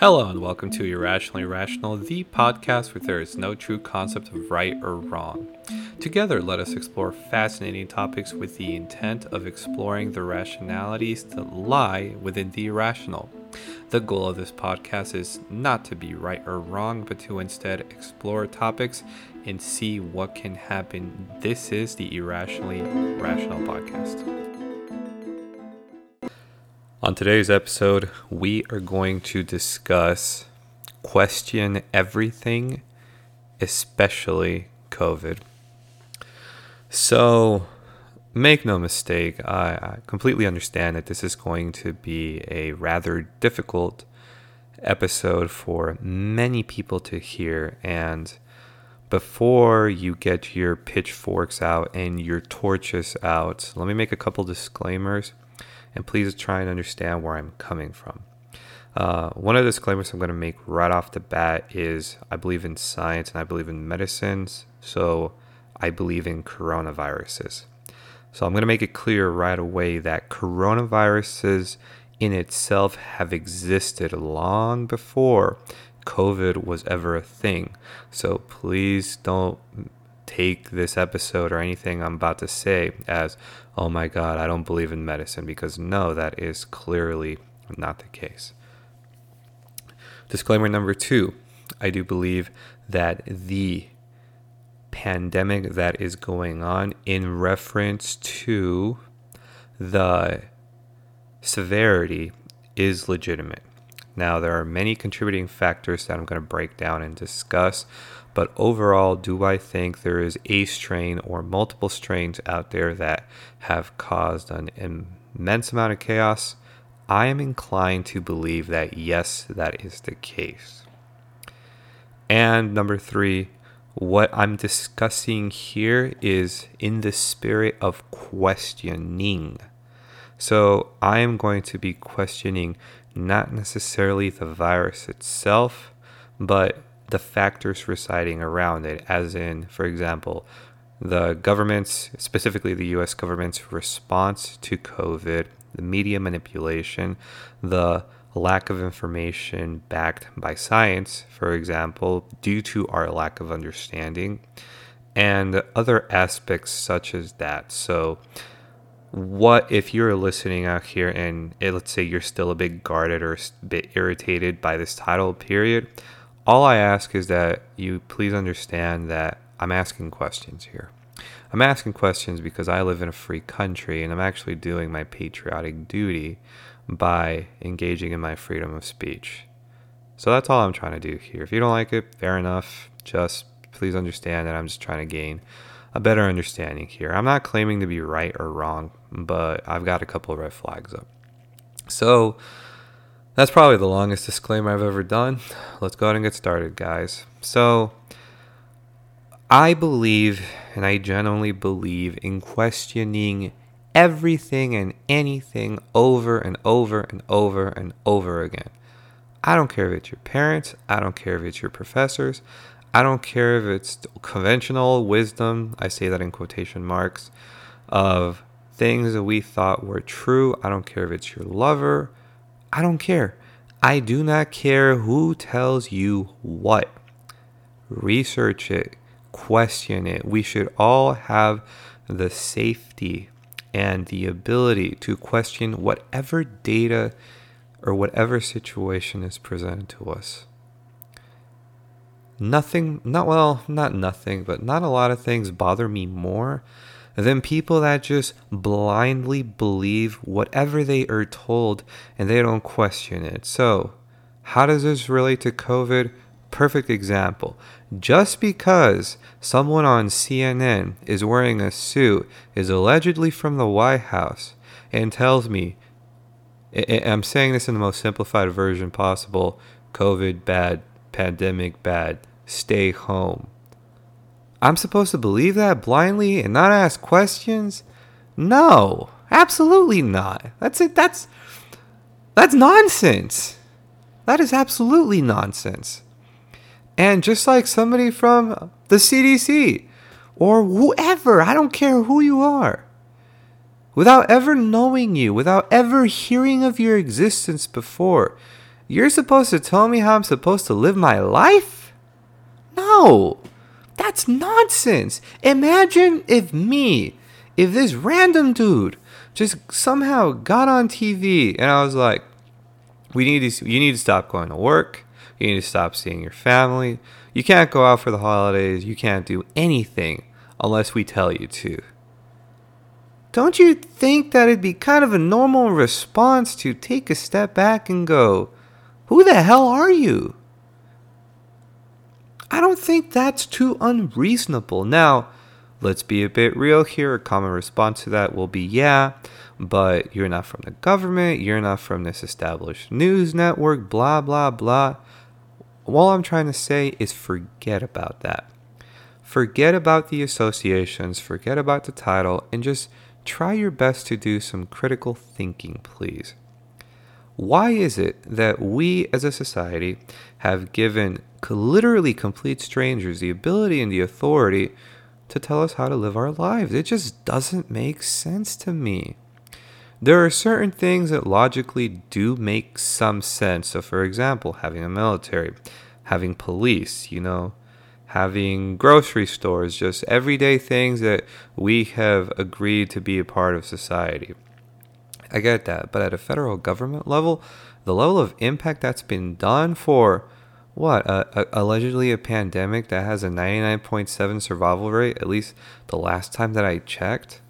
Hello and welcome to Irrationally Rational, the podcast where there is no true concept of right or wrong. Together, let us explore fascinating topics with the intent of exploring the rationalities that lie within the irrational. The goal of this podcast is not to be right or wrong, but to instead explore topics and see what can happen. This is the Irrationally Rational podcast. On today's episode, we are going to discuss question everything, especially COVID. So, make no mistake, I, completely understand that this is going to be a rather difficult episode for many people to hear. And before you get your pitchforks out and your torches out, let me make a couple disclaimers and please try and understand where I'm coming from. Uh, one of the disclaimers I'm going to make right off the bat is I believe in science and I believe in medicines, so I believe in coronaviruses. So I'm going to make it clear right away that coronaviruses in itself have existed long before COVID was ever a thing. So please don't take this episode or anything I'm about to say as, oh my God, I don't believe in medicine, because no, that is clearly not the case. Disclaimer number two I do believe that the pandemic that is going on in reference to the severity is legitimate. Now, there are many contributing factors that I'm going to break down and discuss. But overall, do I think there is a strain or multiple strains out there that have caused an immense amount of chaos? I am inclined to believe that yes, that is the case. And number three, what I'm discussing here is in the spirit of questioning. So I am going to be questioning not necessarily the virus itself, but the factors residing around it, as in, for example, the government's, specifically the US government's response to COVID, the media manipulation, the lack of information backed by science, for example, due to our lack of understanding, and other aspects such as that. So, what if you're listening out here and it, let's say you're still a bit guarded or a bit irritated by this title period? all I ask is that you please understand that I'm asking questions here. I'm asking questions because I live in a free country and I'm actually doing my patriotic duty by engaging in my freedom of speech. So that's all I'm trying to do here. If you don't like it, fair enough. Just please understand that I'm just trying to gain a better understanding here. I'm not claiming to be right or wrong, but I've got a couple of red flags up. So, that's probably the longest disclaimer I've ever done. Let's go ahead and get started, guys. So, I believe, and I genuinely believe, in questioning everything and anything over and over and over and over again. I don't care if it's your parents, I don't care if it's your professors, I don't care if it's conventional wisdom, I say that in quotation marks, of things that we thought were true. I don't care if it's your lover, I don't care. I do not care who tells you what. Research it, question it. We should all have the safety and the ability to question whatever data or whatever situation is presented to us. Nothing, not well, not nothing, but not a lot of things bother me more than people that just blindly believe whatever they are told and they don't question it. So, how does this relate to COVID? Perfect example. Just because someone on CNN is wearing a suit, is allegedly from the White House, and tells me, I'm saying this in the most simplified version possible COVID bad, pandemic bad, stay home. I'm supposed to believe that blindly and not ask questions? No, absolutely not. That's it. That's that's nonsense. That is absolutely nonsense. And just like somebody from the CDC or whoever, I don't care who you are, without ever knowing you, without ever hearing of your existence before, You're supposed to tell me how I'm supposed to live my life? No, that's nonsense. Imagine if me, if this random dude just somehow got on TV and I was like, we need to, you need to stop going to work. You need to stop seeing your family. You can't go out for the holidays. You can't do anything unless we tell you to. Don't you think that it'd be kind of a normal response to take a step back and go, Who the hell are you? I don't think that's too unreasonable. Now, let's be a bit real here. A common response to that will be, Yeah, but you're not from the government, you're not from this established news network, blah, blah, blah. All I'm trying to say is forget about that. Forget about the associations, forget about the title, and just try your best to do some critical thinking, please. Why is it that we as a society have given literally complete strangers the ability and the authority to tell us how to live our lives? It just doesn't make sense to me. There are certain things that logically do make some sense. So, for example, having a military, having police, you know, having grocery stores, just everyday things that we have agreed to be a part of society. I get that, but at a federal government level, the level of impact that's been done for what a, a, allegedly a pandemic that has a 99.7 survival rate, at least the last time that I checked.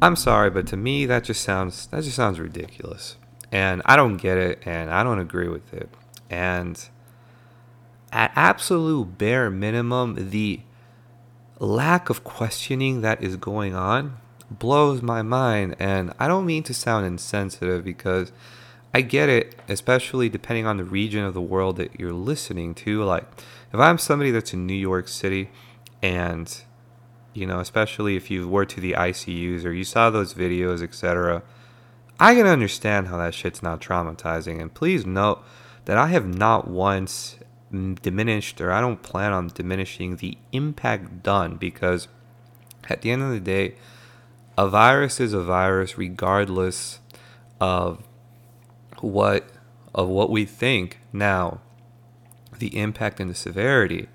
I'm sorry, but to me that just sounds that just sounds ridiculous. And I don't get it and I don't agree with it. And at absolute bare minimum, the lack of questioning that is going on blows my mind. And I don't mean to sound insensitive because I get it, especially depending on the region of the world that you're listening to. Like, if I'm somebody that's in New York City and you know, especially if you were to the ICUs or you saw those videos, etc. I can understand how that shit's not traumatizing. And please note that I have not once mm, diminished or I don't plan on diminishing the impact done because at the end of the day, a virus is a virus regardless of what of what we think now the impact and the severity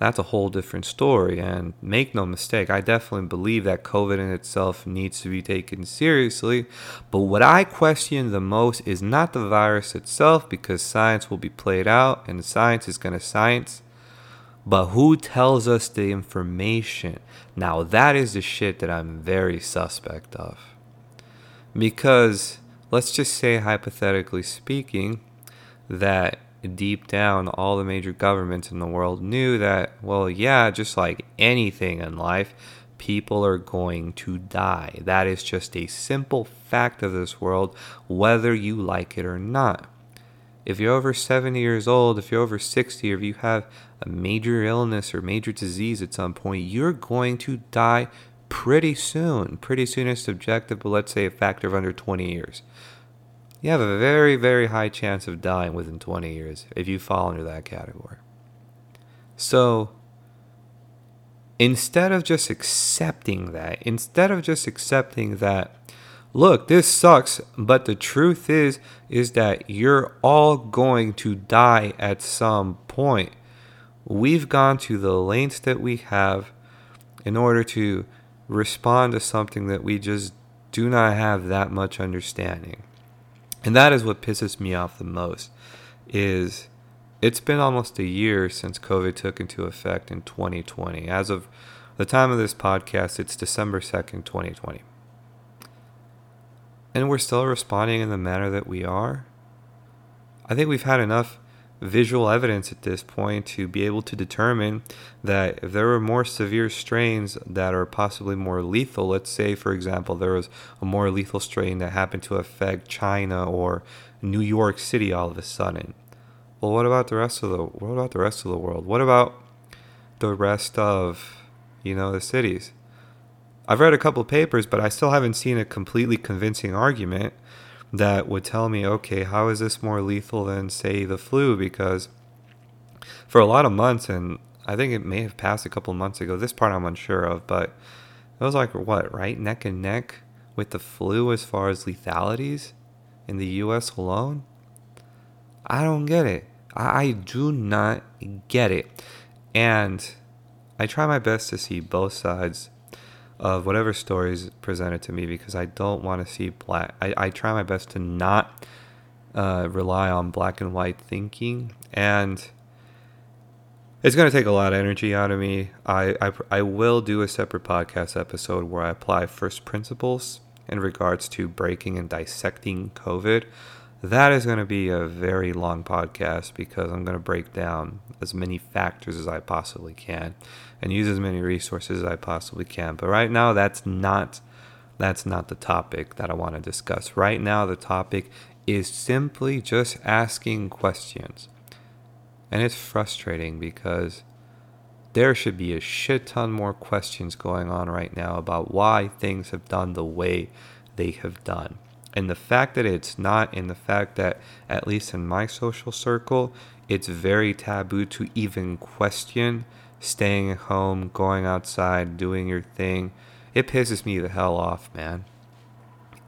that's a whole different story. And make no mistake, I definitely believe that COVID in itself needs to be taken seriously. But what I question the most is not the virus itself, because science will be played out and science is going to science. But who tells us the information? Now, that is the shit that I'm very suspect of. Because, let's just say, hypothetically speaking, that deep down, all the major governments in the world knew that, well, yeah, just like anything in life, people are going to die. That is just a simple fact of this world, whether you like it or not. If you're over 70 years old, if you're over 60, or if you have a major illness or major disease at some point, you're going to die pretty soon. Pretty soon is subjective, but let's say a factor of under 20 years you have a very, very high chance of dying within 20 years if you fall under that category. So, instead of just accepting that, instead of just accepting that, look, this sucks, but the truth is, is that you're all going to die at some point. We've gone to the lengths that we have in order to respond to something that we just do not have that much understanding. And that is what pisses me off the most is it's been almost a year since COVID took into effect in 2020. As of the time of this podcast, it's December 2nd, 2020. And we're still responding in the manner that we are. I think we've had enough visual evidence at this point to be able to determine that if there were more severe strains that are possibly more lethal, let's say, for example, there was a more lethal strain that happened to affect China or New York City all of a sudden. Well, what about the rest of the what about the rest of the world? What about the rest of, you know, the cities? I've read a couple papers, but I still haven't seen a completely convincing argument that would tell me, okay, how is this more lethal than, say, the flu? Because for a lot of months, and I think it may have passed a couple months ago, this part I'm unsure of, but it was like, what, right? Neck and neck with the flu as far as lethalities in the US alone? I don't get it. I, I do not get it. And I try my best to see both sides of whatever stories presented to me because I don't want to see black. I, I try my best to not uh, rely on black and white thinking. And it's going to take a lot of energy out of me. I, I, I will do a separate podcast episode where I apply first principles in regards to breaking and dissecting COVID. That is going to be a very long podcast because I'm going to break down as many factors as I possibly can and use as many resources as I possibly can. But right now that's not that's not the topic that I want to discuss. Right now the topic is simply just asking questions. And it's frustrating because there should be a shit ton more questions going on right now about why things have done the way they have done. And the fact that it's not, and the fact that, at least in my social circle, it's very taboo to even question staying at home, going outside, doing your thing, it pisses me the hell off, man.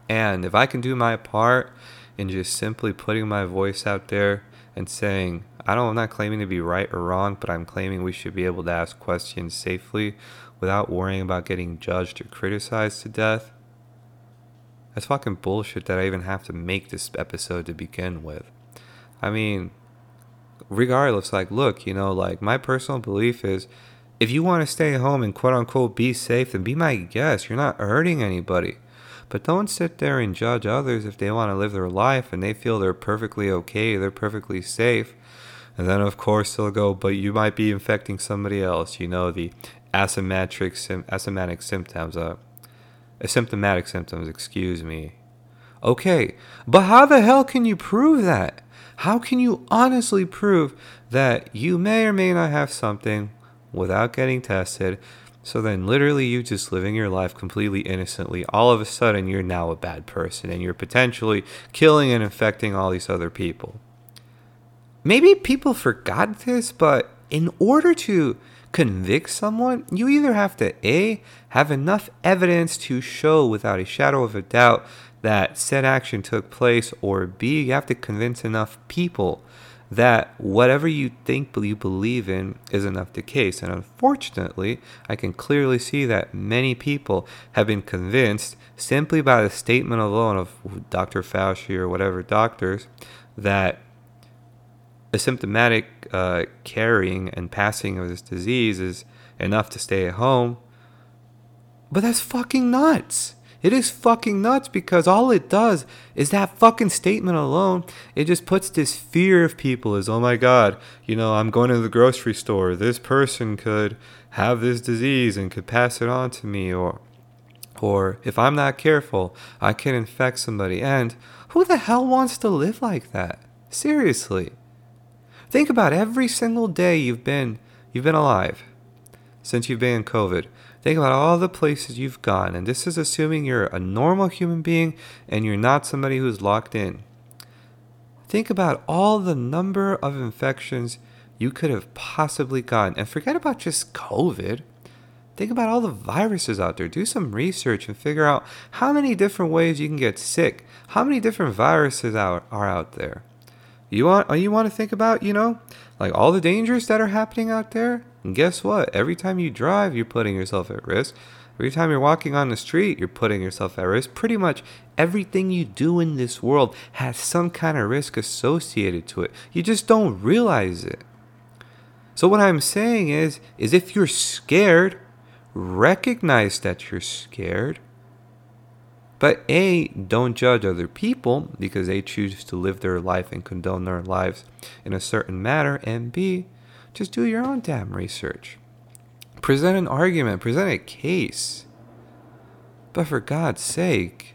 And if I can do my part in just simply putting my voice out there and saying, I don't, I'm not claiming to be right or wrong, but I'm claiming we should be able to ask questions safely without worrying about getting judged or criticized to death. That's fucking bullshit that I even have to make this episode to begin with. I mean, regardless, like, look, you know, like, my personal belief is if you want to stay home and quote unquote be safe, then be my guest. You're not hurting anybody. But don't sit there and judge others if they want to live their life and they feel they're perfectly okay, they're perfectly safe. And then, of course, they'll go, but you might be infecting somebody else. You know, the asymptomatic, symptoms, uh, asymptomatic symptoms, excuse me. Okay, but how the hell can you prove that? How can you honestly prove that you may or may not have something without getting tested? So then, literally, you just living your life completely innocently, all of a sudden, you're now a bad person and you're potentially killing and infecting all these other people. Maybe people forgot this, but in order to convict someone, you either have to A, have enough evidence to show without a shadow of a doubt that said action took place, or B, you have to convince enough people that whatever you think you believe in is enough the case. And unfortunately, I can clearly see that many people have been convinced simply by the statement alone of Dr. Fauci or whatever doctors that asymptomatic uh, carrying and passing of this disease is enough to stay at home. But that's fucking nuts. It is fucking nuts because all it does is that fucking statement alone. It just puts this fear of people as, oh my God, you know, I'm going to the grocery store. This person could have this disease and could pass it on to me. Or, or if I'm not careful, I can infect somebody. And who the hell wants to live like that? Seriously. Think about every single day you've been you've been alive since you've been in COVID. Think about all the places you've gone, and this is assuming you're a normal human being and you're not somebody who's locked in. Think about all the number of infections you could have possibly gotten, and forget about just COVID. Think about all the viruses out there. Do some research and figure out how many different ways you can get sick. How many different viruses are, are out there? You want oh, you want to think about, you know, like all the dangers that are happening out there? And guess what? Every time you drive, you're putting yourself at risk. Every time you're walking on the street, you're putting yourself at risk. Pretty much everything you do in this world has some kind of risk associated to it. You just don't realize it. So what I'm saying is is if you're scared, recognize that you're scared. But A, don't judge other people because they choose to live their life and condone their lives in a certain manner. And B, just do your own damn research. Present an argument, present a case. But for God's sake,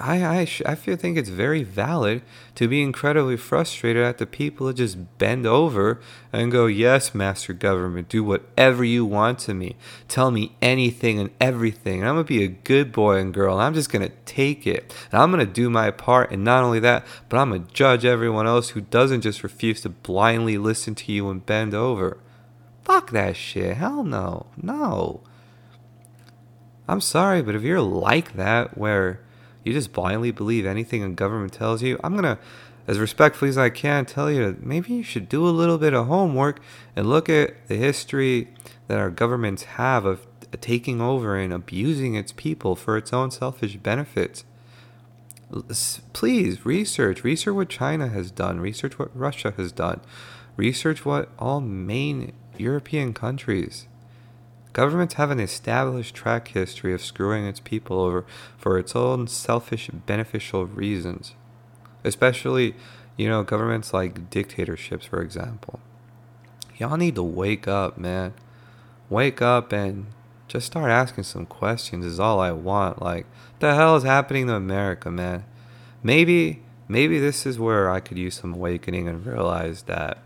I I, sh- I feel think it's very valid to be incredibly frustrated at the people that just bend over and go, "Yes, master government, do whatever you want to me. Tell me anything and everything. And I'm gonna be a good boy and girl. And I'm just gonna take it. And I'm gonna do my part. And not only that, but I'm gonna judge everyone else who doesn't just refuse to blindly listen to you and bend over. Fuck that shit. Hell no, no. I'm sorry, but if you're like that, where You just blindly believe anything a government tells you. I'm going to, as respectfully as I can, tell you that maybe you should do a little bit of homework and look at the history that our governments have of taking over and abusing its people for its own selfish benefits. Please research. Research what China has done. Research what Russia has done. Research what all main European countries. Governments have an established track history of screwing its people over for its own selfish, beneficial reasons. Especially, you know, governments like dictatorships, for example. Y'all need to wake up, man. Wake up and just start asking some questions is all I want. Like, what the hell is happening to America, man? Maybe, maybe this is where I could use some awakening and realize that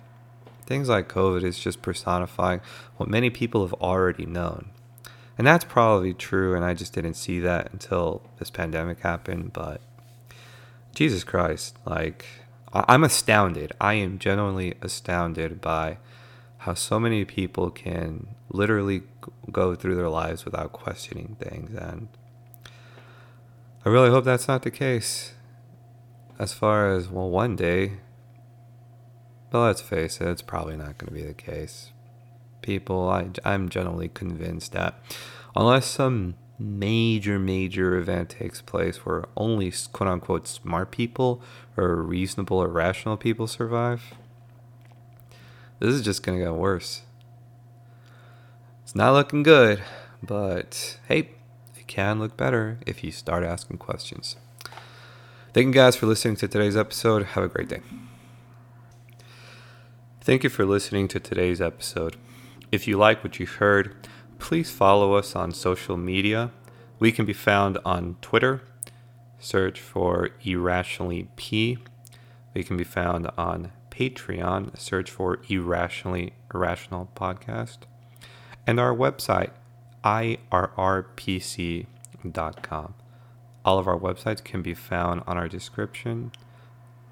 things like COVID is just personifying what many people have already known. And that's probably true, and I just didn't see that until this pandemic happened. But Jesus Christ, like, I'm astounded. I am genuinely astounded by how so many people can literally go through their lives without questioning things. And I really hope that's not the case. As far as, well, one day, but let's face it, it's probably not going to be the case. People, I, I'm generally convinced that unless some major, major event takes place where only quote unquote smart people or reasonable or rational people survive, this is just going to get worse. It's not looking good, but hey, it can look better if you start asking questions. Thank you guys for listening to today's episode. Have a great day. Thank you for listening to today's episode. If you like what you heard, please follow us on social media. We can be found on Twitter. Search for Irrationally P. We can be found on Patreon, search for Irrationally Irrational Podcast, and our website, irrpc.com. All of our websites can be found on our description.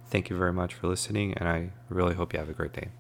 Thank you very much for listening, and I really hope you have a great day.